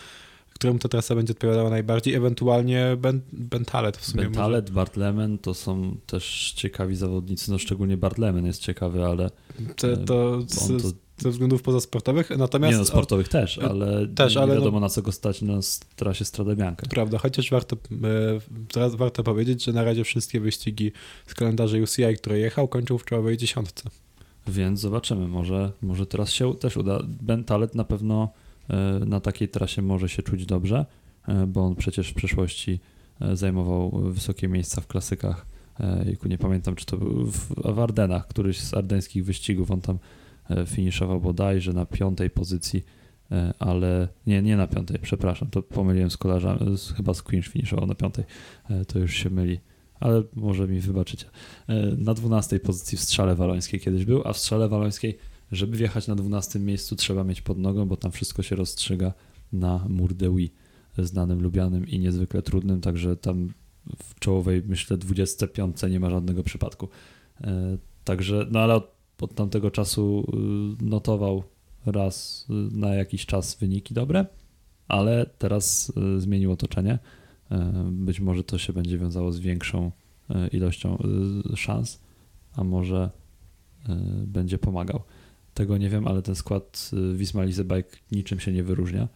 któremu ta trasa będzie odpowiadała najbardziej, ewentualnie ben, Bentalet w sumie. Bentalet, może. Bartlemen to są też ciekawi zawodnicy, no szczególnie Bartlemen jest ciekawy, ale Te, to, to... ze względów pozasportowych, natomiast... Nie no, sportowych o, też, ale też, nie, ale wiadomo no, na co go stać na trasie Strade Bianca. Prawda, chociaż warto, e, warto powiedzieć, że na razie wszystkie wyścigi z kalendarza UCI, które jechał, kończą w czołowej dziesiątce. Więc zobaczymy, może, może teraz się też uda. Bentalet na pewno E, na takiej trasie może się czuć dobrze, e, bo on przecież w przeszłości e, zajmował wysokie miejsca w klasykach nie pamiętam, czy to był w, Ardenach, któryś z ardeńskich wyścigów. On tam finiszował bodajże na piątej pozycji, ale nie, nie na piątej, przepraszam, to pomyliłem z kolarzami, chyba z Queen's finiszował na piątej, to już się myli ale może mi wybaczycie. Na 12 pozycji w strzale walońskiej kiedyś był, a w strzale walońskiej, żeby wjechać na 12 miejscu, trzeba mieć pod nogą, bo tam wszystko się rozstrzyga na mur de Wii, znanym, lubianym i niezwykle trudnym, także tam w czołowej, myślę, 25 nie ma żadnego przypadku. E, także, no ale od, od tamtego czasu y, notował raz y, na jakiś czas wyniki dobre, ale teraz y, zmienił otoczenie. E, być może to się będzie wiązało z większą ilością szans, a może będzie pomagał. Tego nie wiem, ale ten skład Wisma Bike niczym się nie wyróżnia.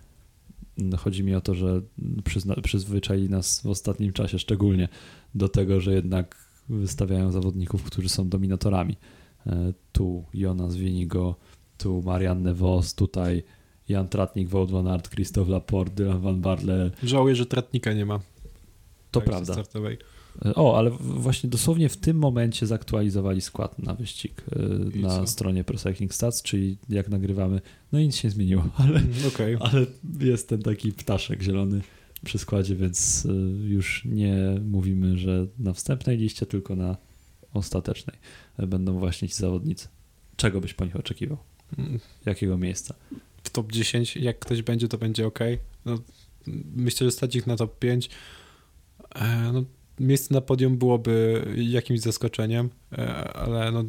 Chodzi mi o to, że przyzna, przyzwyczaili nas w ostatnim czasie szczególnie do tego, że jednak wystawiają zawodników, którzy są dominatorami. E, tu Jonas Winigo, tu Marianne Vos, tutaj Jan Tratnik, Wout van Aert, Christophe Laporte, Dylan van Barle. Żałuję, że Tratnika nie ma. To prawda. Startowej. E, o, ale właśnie dosłownie w tym momencie zaktualizowali skład na wyścig e, I na co? stronie Pro Cycling Stats, czyli jak nagrywamy, no i nic się nie zmieniło, ale, mm, okay. ale jest ten taki ptaszek zielony przy składzie, więc e, już nie mówimy, że na wstępnej liście, tylko na ostatecznej będą właśnie ci zawodnicy. Czego byś po nich oczekiwał? Mm. Jakiego miejsca? W top 10, jak ktoś będzie, to będzie ok. No, myślę, że stać ich na top 5. No, miejsce na podium byłoby jakimś zaskoczeniem, e, ale no,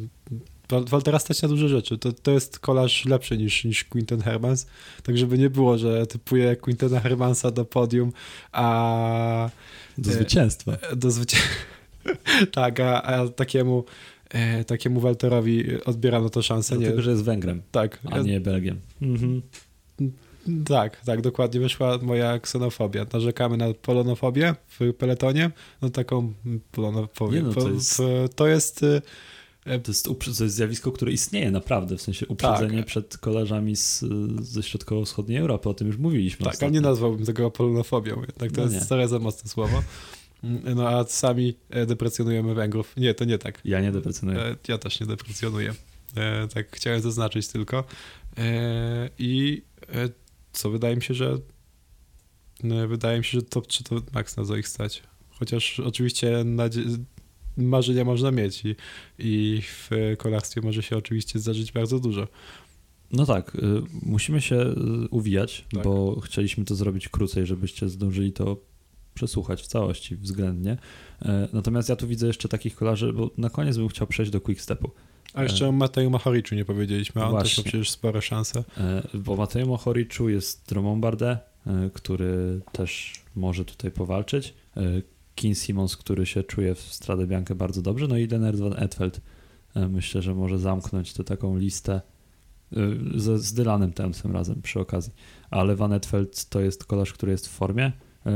Waltera stać na duże rzeczy. To, to jest kolarz lepszy niż, niż Quinton Hermans, tak żeby nie było, że typuje Quintona Hermansa do podium, a... Do zwycięstwa. E, do zwycięstwa. tak, a, a takiemu e, takiemu Walterowi odbierano to szansę. Dlatego, nie, że jest Węgrem, tak, a nie Belgiem. Mhm. Tak, tak, dokładnie wyszła moja ksenofobia. Narzekamy na polonofobię w peletonie, no taką polonofobię. No to, jest... to jest... E, to jest, to jest zjawisko, które istnieje naprawdę, w sensie uprzedzenie tak. przed kolarzami z, ze środkowo-wschodniej Europy, o tym już mówiliśmy. Tak, ostatnio. nie nazwałbym tego polonofobią, tak to no jest trochę za mocne słowo. No a sami e, deprecjonujemy Węgrów. Nie, to nie tak. Ja nie deprecjonuję. E, ja też nie deprecjonuję. Tak chciałem zaznaczyć tylko. I co wydaje mi się, że no, wydaje mi się, że top 3 to maks na ich stać. Chociaż oczywiście marzenia można mieć i, i w kolarstwie może się oczywiście zdarzyć bardzo dużo. No tak, y, musimy się y, uwijać, tak. bo chcieliśmy to zrobić krócej, żebyście zdążyli to przesłuchać w całości względnie. E, natomiast ja tu widzę jeszcze takich kolarzy, bo na koniec bym chciał przejść do quickstepu. A jeszcze e, o Mateju Mahoriczu nie powiedzieliśmy, a on Właśnie. też ma przecież spore szanse. E, bo Mateju Mahoriczu jest Dromon Bardet, e, który też może tutaj powalczyć. Kin Simons, który się czuje w Stradę Biankę bardzo dobrze, no i Lennart van Etfeld myślę, że może zamknąć tę taką listę z, z Dylanem tym razem przy okazji. Ale Van Etfeld to jest kolarz, który jest w formie.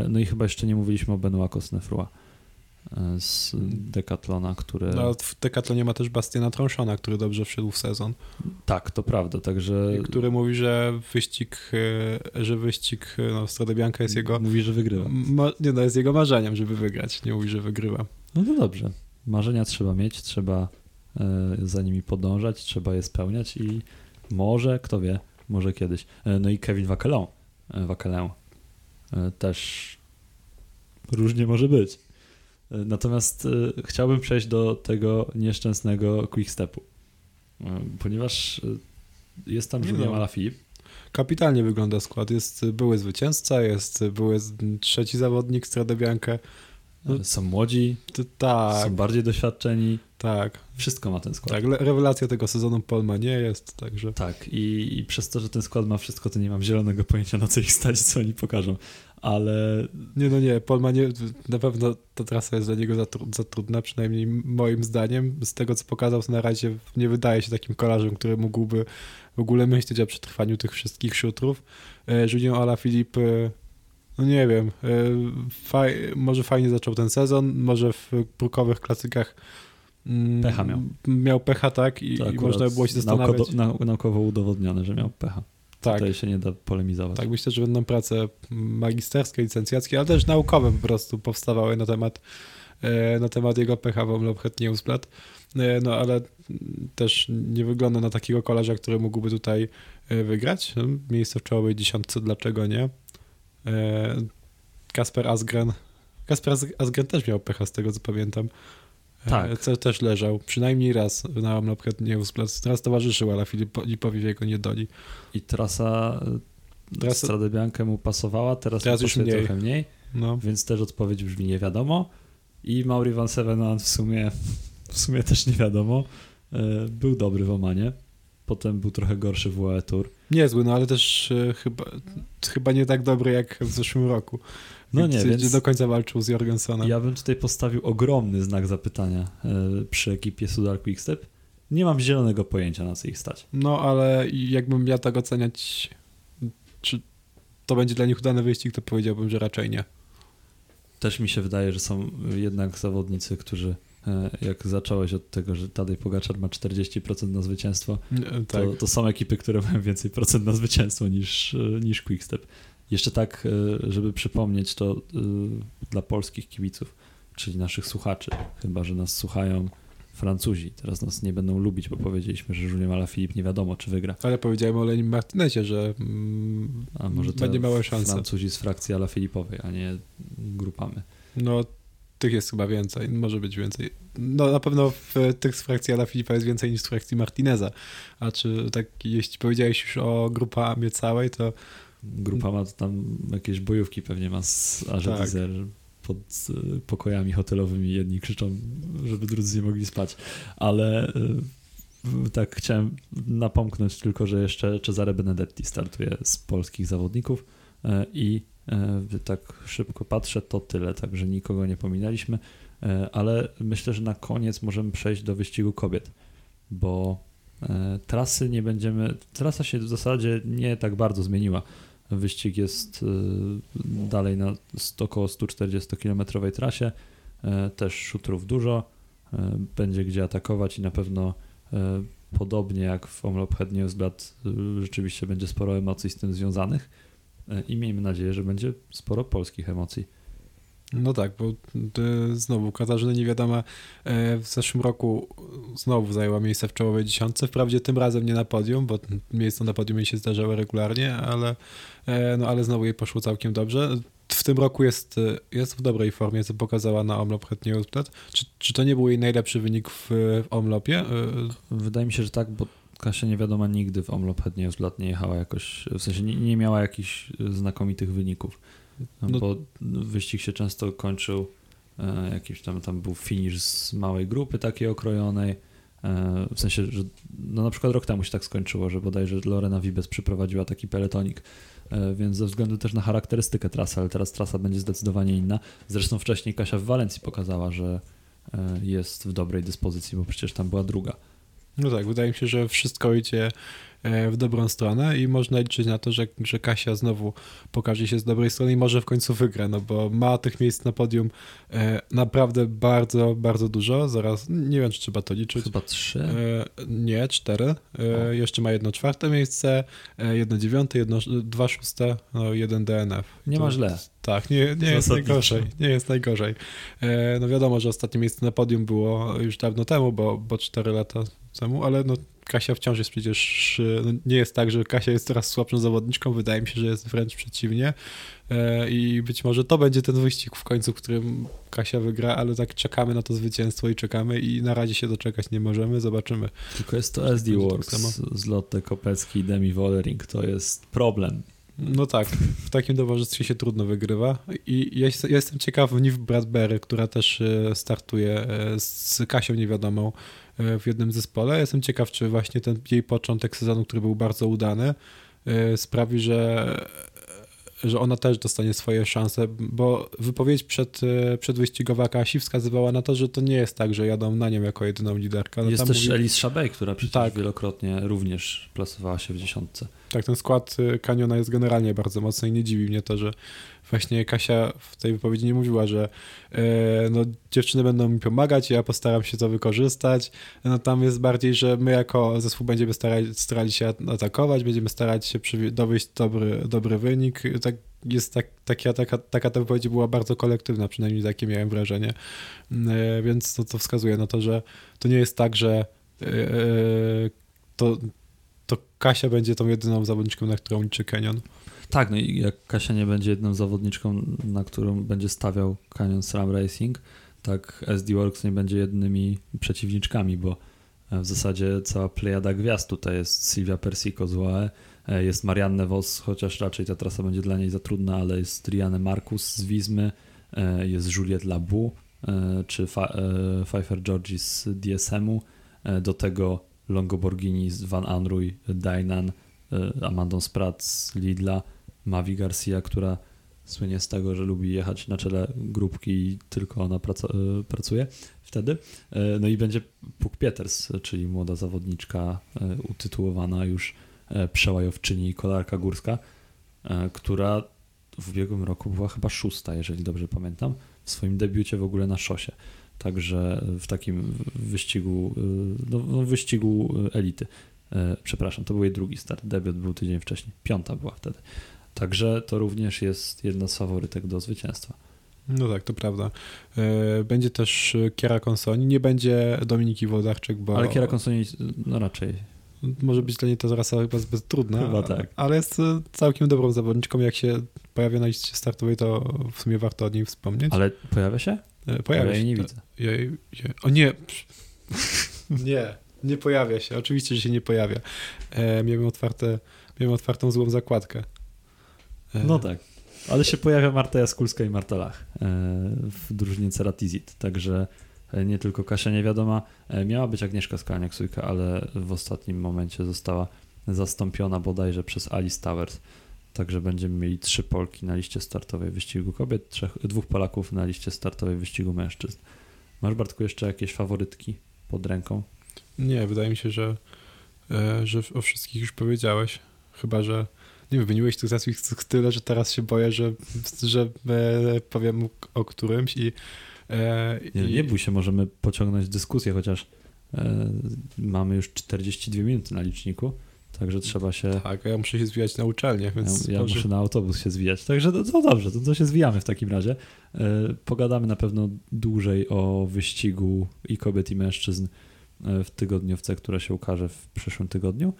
No i chyba jeszcze nie mówiliśmy o Benoit Cosnefroy z Decathlona, które... No, w Decathlonie ma też Bastiana Tronchona, który dobrze wszedł w sezon. Tak, to prawda, także... I który mówi, że wyścig, e, że wyścig e, no, Strade Bianca jest jego... Mówi, że wygrywa. Ma... Nie, no jest jego marzeniem, żeby wygrać, nie mówi, że wygrywa. No to dobrze. Marzenia trzeba mieć, trzeba e, za nimi podążać, trzeba je spełniać i może, kto wie, może kiedyś. No i Kevin Wakelon, Wakelon też różnie może być. Natomiast y, chciałbym przejść do tego nieszczęsnego quickstepu, y, ponieważ jest tam Julien. Alaphilippe. Kapitalnie wygląda skład. Jest były zwycięzca, jest były trzeci zawodnik Strade Bianca. Są młodzi, tak. są bardziej doświadczeni. Tak. Wszystko ma ten skład. Tak, rewelacja tego sezonu Polma nie jest, także... Tak, i, i, przez to, że ten skład ma wszystko, to nie mam zielonego pojęcia, na co ich stać, co oni pokażą ale nie, no nie, Polma nie, na pewno ta trasa jest dla niego za, za, trudna, przynajmniej moim zdaniem. Z tego, co pokazał, to na razie nie wydaje się takim kolarzem, który mógłby w ogóle myśleć o przetrwaniu tych wszystkich szutrów. Julien Alaphilippe, e, no nie wiem, e, faj, może fajnie zaczął ten sezon, może w brukowych klasykach mm, Pecha miał. Miał pecha, tak, i, i można było się zastanawiać. Naukowo, naukowo udowodnione, że miał pecha. Tak. Tutaj się nie da polemizować. Tak, myślę, że będą prace magisterskie, licencjackie, ale też naukowe po prostu powstawały na temat e, na temat jego pecha w Omlopchet Newsblad. E, no ale też nie wygląda na takiego kolarza, który mógłby tutaj e, wygrać. No, miejsce w czołowej dziesiątce, dlaczego nie? E, Kasper Asgren. Kasper Asgren też miał pecha, z tego co pamiętam. Tak. Co też leżał, przynajmniej raz na Omlopchet Newsblad. Teraz towarzyszył, ale Filipowi w jego niedoli. I trasa teraz, Stradę Biankę mu pasowała, teraz, teraz już mniej. trochę mniej, no. więc też odpowiedź brzmi nie wiadomo. I Mauri Van Sevenant w sumie w sumie też nie wiadomo. E, był dobry w Omanie, potem był trochę gorszy w UAE Tour. Niezły, no ale też e, chyba, chyba nie tak dobry jak w zeszłym roku. No nie, więc do końca walczył z Jorgensenem. Ja bym tutaj postawił ogromny znak zapytania e, przy ekipie Sudar Quickstep. Nie mam zielonego pojęcia, na co ich stać. No, ale jakbym miał tak oceniać, czy to będzie dla nich udany wyścig, to powiedziałbym, że raczej nie. Też mi się wydaje, że są jednak zawodnicy, którzy E, jak zacząłeś od tego, że Tadej Pogaczar ma 40% na zwycięstwo, tak. to, to są ekipy, które mają więcej procent na zwycięstwo niż, e, niż Quickstep. Jeszcze tak, e, żeby przypomnieć to dla polskich kibiców, czyli naszych słuchaczy, chyba, że nas słuchają Francuzi. Teraz nas nie będą lubić, bo powiedzieliśmy, że Julien Alaphilippe nie wiadomo, czy wygra. Ale powiedziałem o Lenim Martinezie, że mm, a może to będzie małe szanse. Francuzi z frakcji Alaphilippowej, a nie grupamy. No tych jest chyba więcej, może być więcej. No na pewno w tych z frakcji Ala Filipa jest więcej niż z frakcji Martineza. A czy tak, jeśli powiedziałeś już o grupamie całej, to... Grupa ma tam jakieś bojówki pewnie ma z Ażelizer tak. pod pokojami hotelowymi. Jedni krzyczą, żeby drudzy nie mogli spać. Ale y, tak chciałem napomknąć tylko, że jeszcze Cesare Benedetti startuje z polskich zawodników y, i E, tak szybko patrzę, to tyle, także nikogo nie pominęliśmy, e, ale myślę, że na koniec możemy przejść do wyścigu kobiet, bo e, trasy nie będziemy, trasa się w zasadzie nie tak bardzo zmieniła. Wyścig jest dalej na około 140 km trasie, też szutrów dużo, będzie gdzie atakować i na pewno podobnie jak w Omlop Newsblad rzeczywiście będzie sporo emocji z tym związanych. E, i miejmy nadzieję, że będzie sporo polskich emocji. No tak, bo znowu Katarzyna Niewiadoma e, w zeszłym roku znowu zajęła miejsce w czołowej dziesiątce. Wprawdzie tym razem nie na podium, bo miejsce na podium jej się zdarzały regularnie, ale, e, no, ale znowu jej poszło całkiem dobrze. W tym roku jest, jest w dobrej formie, co pokazała na Omlop Hetnie Czy, czy to nie był jej najlepszy wynik w, w Omlopie? Wydaje mi się, że tak, bo Kasia nie wiadomo nigdy w Omlop nie lat nie jechała jakoś, w sensie nie, nie miała jakichś znakomitych wyników, no, no. bo wyścig się często kończył, e, jakiś tam, tam był finish z małej grupy takiej okrojonej, e, w sensie, że no na przykład rok temu się tak skończyło, że bodajże Lorena Vibes przyprowadziła taki peletonik, e, więc ze względu też na charakterystykę trasy, ale teraz trasa będzie zdecydowanie inna. Zresztą wcześniej Kasia w Walencji pokazała, że jest w dobrej dyspozycji, bo przecież tam była druga. No tak, wydaje mi się, że wszystko idzie w dobrą stronę i można liczyć na to, że, że Kasia znowu pokaże się z dobrej strony i może w końcu wygra, no bo ma tych miejsc na podium e, naprawdę bardzo, bardzo dużo. Zaraz, nie wiem, czy trzeba to liczyć. Chyba trzy? E, nie, cztery. E, jeszcze ma jedno czwarte miejsce, e, jedno dziewiąte, jedno, dwa szóste, no, jeden DNF. Nie to, ma źle. Tak, nie, nie jest najgorzej. Nie jest najgorzej. E, no wiadomo, że ostatnie miejsce na podium było już dawno temu, bo, bo 4 lata temu, ale no Kasia wciąż jest przecież, no nie jest tak, że Kasia jest coraz słabszą zawodniczką, wydaje mi się, że jest wręcz przeciwnie e, i być może to będzie ten wyścig w końcu, w którym Kasia wygra, ale tak czekamy na to zwycięstwo i czekamy i na razie się doczekać nie możemy, zobaczymy. Tylko jest to SD Works z Lotte Kopecki i Demi Wollering, to jest problem. No tak, w takim towarzystwie się trudno wygrywa i ja, jestem ciekaw Niv Bradbury, która też e, startuje e, z Kasią niewiadomą e, w jednym zespole. Jestem ciekaw, czy właśnie ten jej początek sezonu, który był bardzo udany, sprawi, że że ona też dostanie swoje szanse, bo wypowiedź przed, przedwyścigowa Kasi wskazywała na to, że to nie jest tak, że jadą na nią jako jedyną liderkę. jest też mówi... Elis Szabej, która przecież tak. wielokrotnie również plasowała się w dziesiątce. Tak, ten skład Kaniona jest generalnie bardzo mocny i nie dziwi mnie to, że właśnie Kasia w tej wypowiedzi nie mówiła, że e, no, dziewczyny będą mi pomagać, ja postaram się to wykorzystać. No tam jest bardziej, że my jako zespół będziemy starali, starali się atakować, będziemy starać się dowieść dobry, dobry wynik. Tak jest tak, taka, taka, taka ta wypowiedź była bardzo kolektywna, przynajmniej takie miałem wrażenie. E, więc to, to wskazuje na to, że to nie jest tak, że e, to, to Kasia będzie tą jedyną zawodniczką, na którą liczy Kenyon. Tak, no i jak Kasia nie będzie jedną zawodniczką, na którą będzie stawiał Canyon SRAM Racing, tak SD Works nie będzie jednymi przeciwniczkami, bo w zasadzie cała plejada gwiazd tutaj jest Silvia Persico z UAE, jest Marianne Vos, chociaż raczej ta trasa będzie dla niej za trudna, ale jest Rianne Markus z Wizmy, jest Juliette Labou czy Pfeiffer Georgi z DSM-u, do tego Longoborghini z Van Anruy, Dainan, Amandą Sprat z Lidla, Mavi Garcia, która słynie z tego, że lubi jechać na czele grupki i tylko ona praca- pracuje wtedy. No i będzie Puk Pieters, czyli młoda zawodniczka utytułowana już przełajowczyni i kolarka górska, która w ubiegłym roku była chyba szósta, jeżeli dobrze pamiętam, w swoim debiucie w ogóle na szosie. Także w takim wyścigu, no, wyścigu elity. Przepraszam, to był jej drugi start. Debiut był tydzień wcześniej. Piąta była wtedy. Także to również jest jedna z faworytek do zwycięstwa. No tak, to prawda. Będzie też Kiera Konsoni, nie będzie Dominiki Włodarczyk, bo... Ale Kiera Konsoni, no raczej. Może być dla niej ta rasa chyba zbyt trudna, Chyba tak. ale jest całkiem dobrą zawodniczką. Jak się pojawia na liście startowej, to w sumie warto o niej wspomnieć. Ale pojawia się? Pojawia ja jej się. nie widzę. O nie. nie, nie pojawia się. Oczywiście, że się nie pojawia. E, miałem, otwarte, miałem otwartą złą zakładkę. E, No tak. Ale się pojawia Marta Jaskulska i Marta Lach e, w drużynie Ceratizit, także e, nie tylko Kasia niewiadoma. Miała być Agnieszka Skalniak-Sujka, ale w ostatnim momencie została zastąpiona bodajże przez Alice Towers. Także będziemy mieli trzy Polki na liście startowej wyścigu kobiet, trzech, dwóch Polaków na liście startowej wyścigu mężczyzn. Masz Bartku jeszcze jakieś faworytki pod ręką? Nie, wydaje mi się, że, że o wszystkich już powiedziałeś. Chyba, że nie wiem, wymieniłeś tych nazwisk tyle, że teraz się boję, że, że e, powiem o którymś i... E, Nie, nie bój się, możemy pociągnąć dyskusję, chociaż e, mamy już 42 minuty na liczniku, także trzeba się. Tak, ja muszę się zwijać na uczelnię, więc ja, ja może- muszę na autobus się zwijać. Także to, to dobrze, to, to się zwijamy w takim razie. Pogadamy na pewno dłużej o wyścigu i kobiet, i mężczyzn w tygodniówce, która się ukaże w przyszłym tygodniu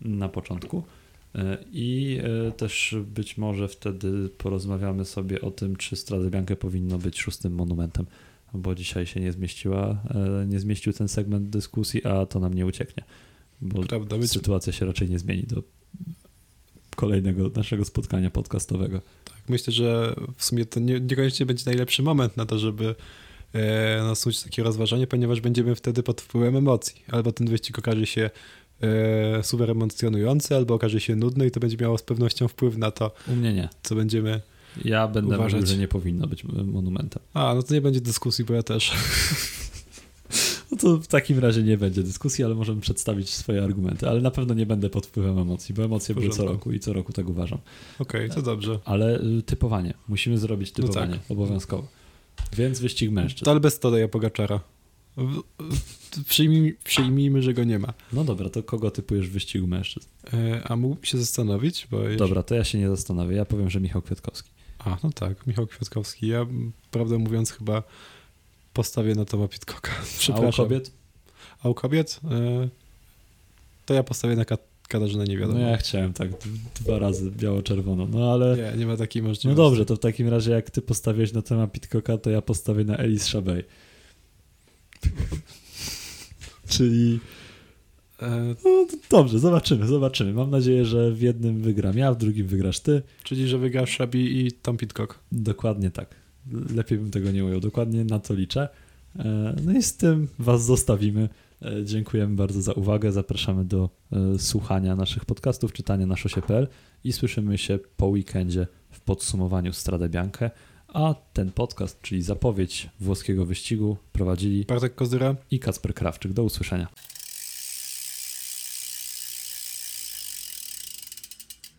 na początku. E, I e, też być może wtedy porozmawiamy sobie o tym, czy Strade Bianche powinno być szóstym monumentem, bo dzisiaj się nie zmieściła, e, nie zmieścił ten segment dyskusji, a to nam nie ucieknie, bo Prawda, być, sytuacja się raczej nie zmieni do kolejnego naszego spotkania podcastowego. tak, myślę, że w sumie to nie, niekoniecznie będzie najlepszy moment na to, żeby nasuć takie rozważanie, ponieważ będziemy wtedy pod wpływem emocji. Albo ten wyścig okaże się e, super emocjonujący, albo okaże się nudny i to będzie miało z pewnością wpływ na to, U mnie nie. co będziemy... Ja będę Uważać. mówił, że nie powinno być monumentem. A, no to nie będzie dyskusji, bo ja też. No to w takim razie nie będzie dyskusji, ale możemy przedstawić swoje argumenty, ale na pewno nie będę pod wpływem emocji, bo emocje były co roku i co roku tak uważam. Okej, to dobrze. Ale y, typowanie. Musimy zrobić No typowanie tak. obowiązkowo. Więc wyścig mężczyzn. To ale bez Tadeja Pogaczara. Przyjmij, przyjmijmy, że go nie ma. No dobra, to kogo typujesz w wyścigu mężczyzn? E, a mógłbym się zastanowić, bo... jeż- Dobra, to ja się nie zastanawię. Ja powiem, że Michał Kwiatkowski. A, no tak, Michał Kwiatkowski. Ja, prawdę mówiąc, chyba postawię na Toma Pitcocka. A u Przepraszam. kobiet? A u kobiet? E, to ja postawię na Kat- Katarzynę nie wiadomo. No ja chciałem tak dwa razy biało-czerwono. No ale... Nie, nie ma takiej możliwości. No dobrze, to w takim razie jak ty postawiłeś na temat Pitcocka, to ja postawię na Elis Szabej. Czyli E, no, dobrze, zobaczymy, zobaczymy. Mam nadzieję, że w jednym wygram ja, w drugim wygrasz ty. czyli, że wygra Szabi i Tom Pitcock. Dokładnie tak. Lepiej bym tego nie ujął. Dokładnie na to liczę. E, No i z tym was zostawimy. E, Dziękujemy bardzo za uwagę. Zapraszamy do słuchania naszych podcastów, czytania na szosie.pl i słyszymy się po weekendzie w podsumowaniu Strade Bianche. A ten podcast, czyli zapowiedź włoskiego wyścigu, prowadzili Bartek Kozyra. i Kacper Krawczyk. Do usłyszenia.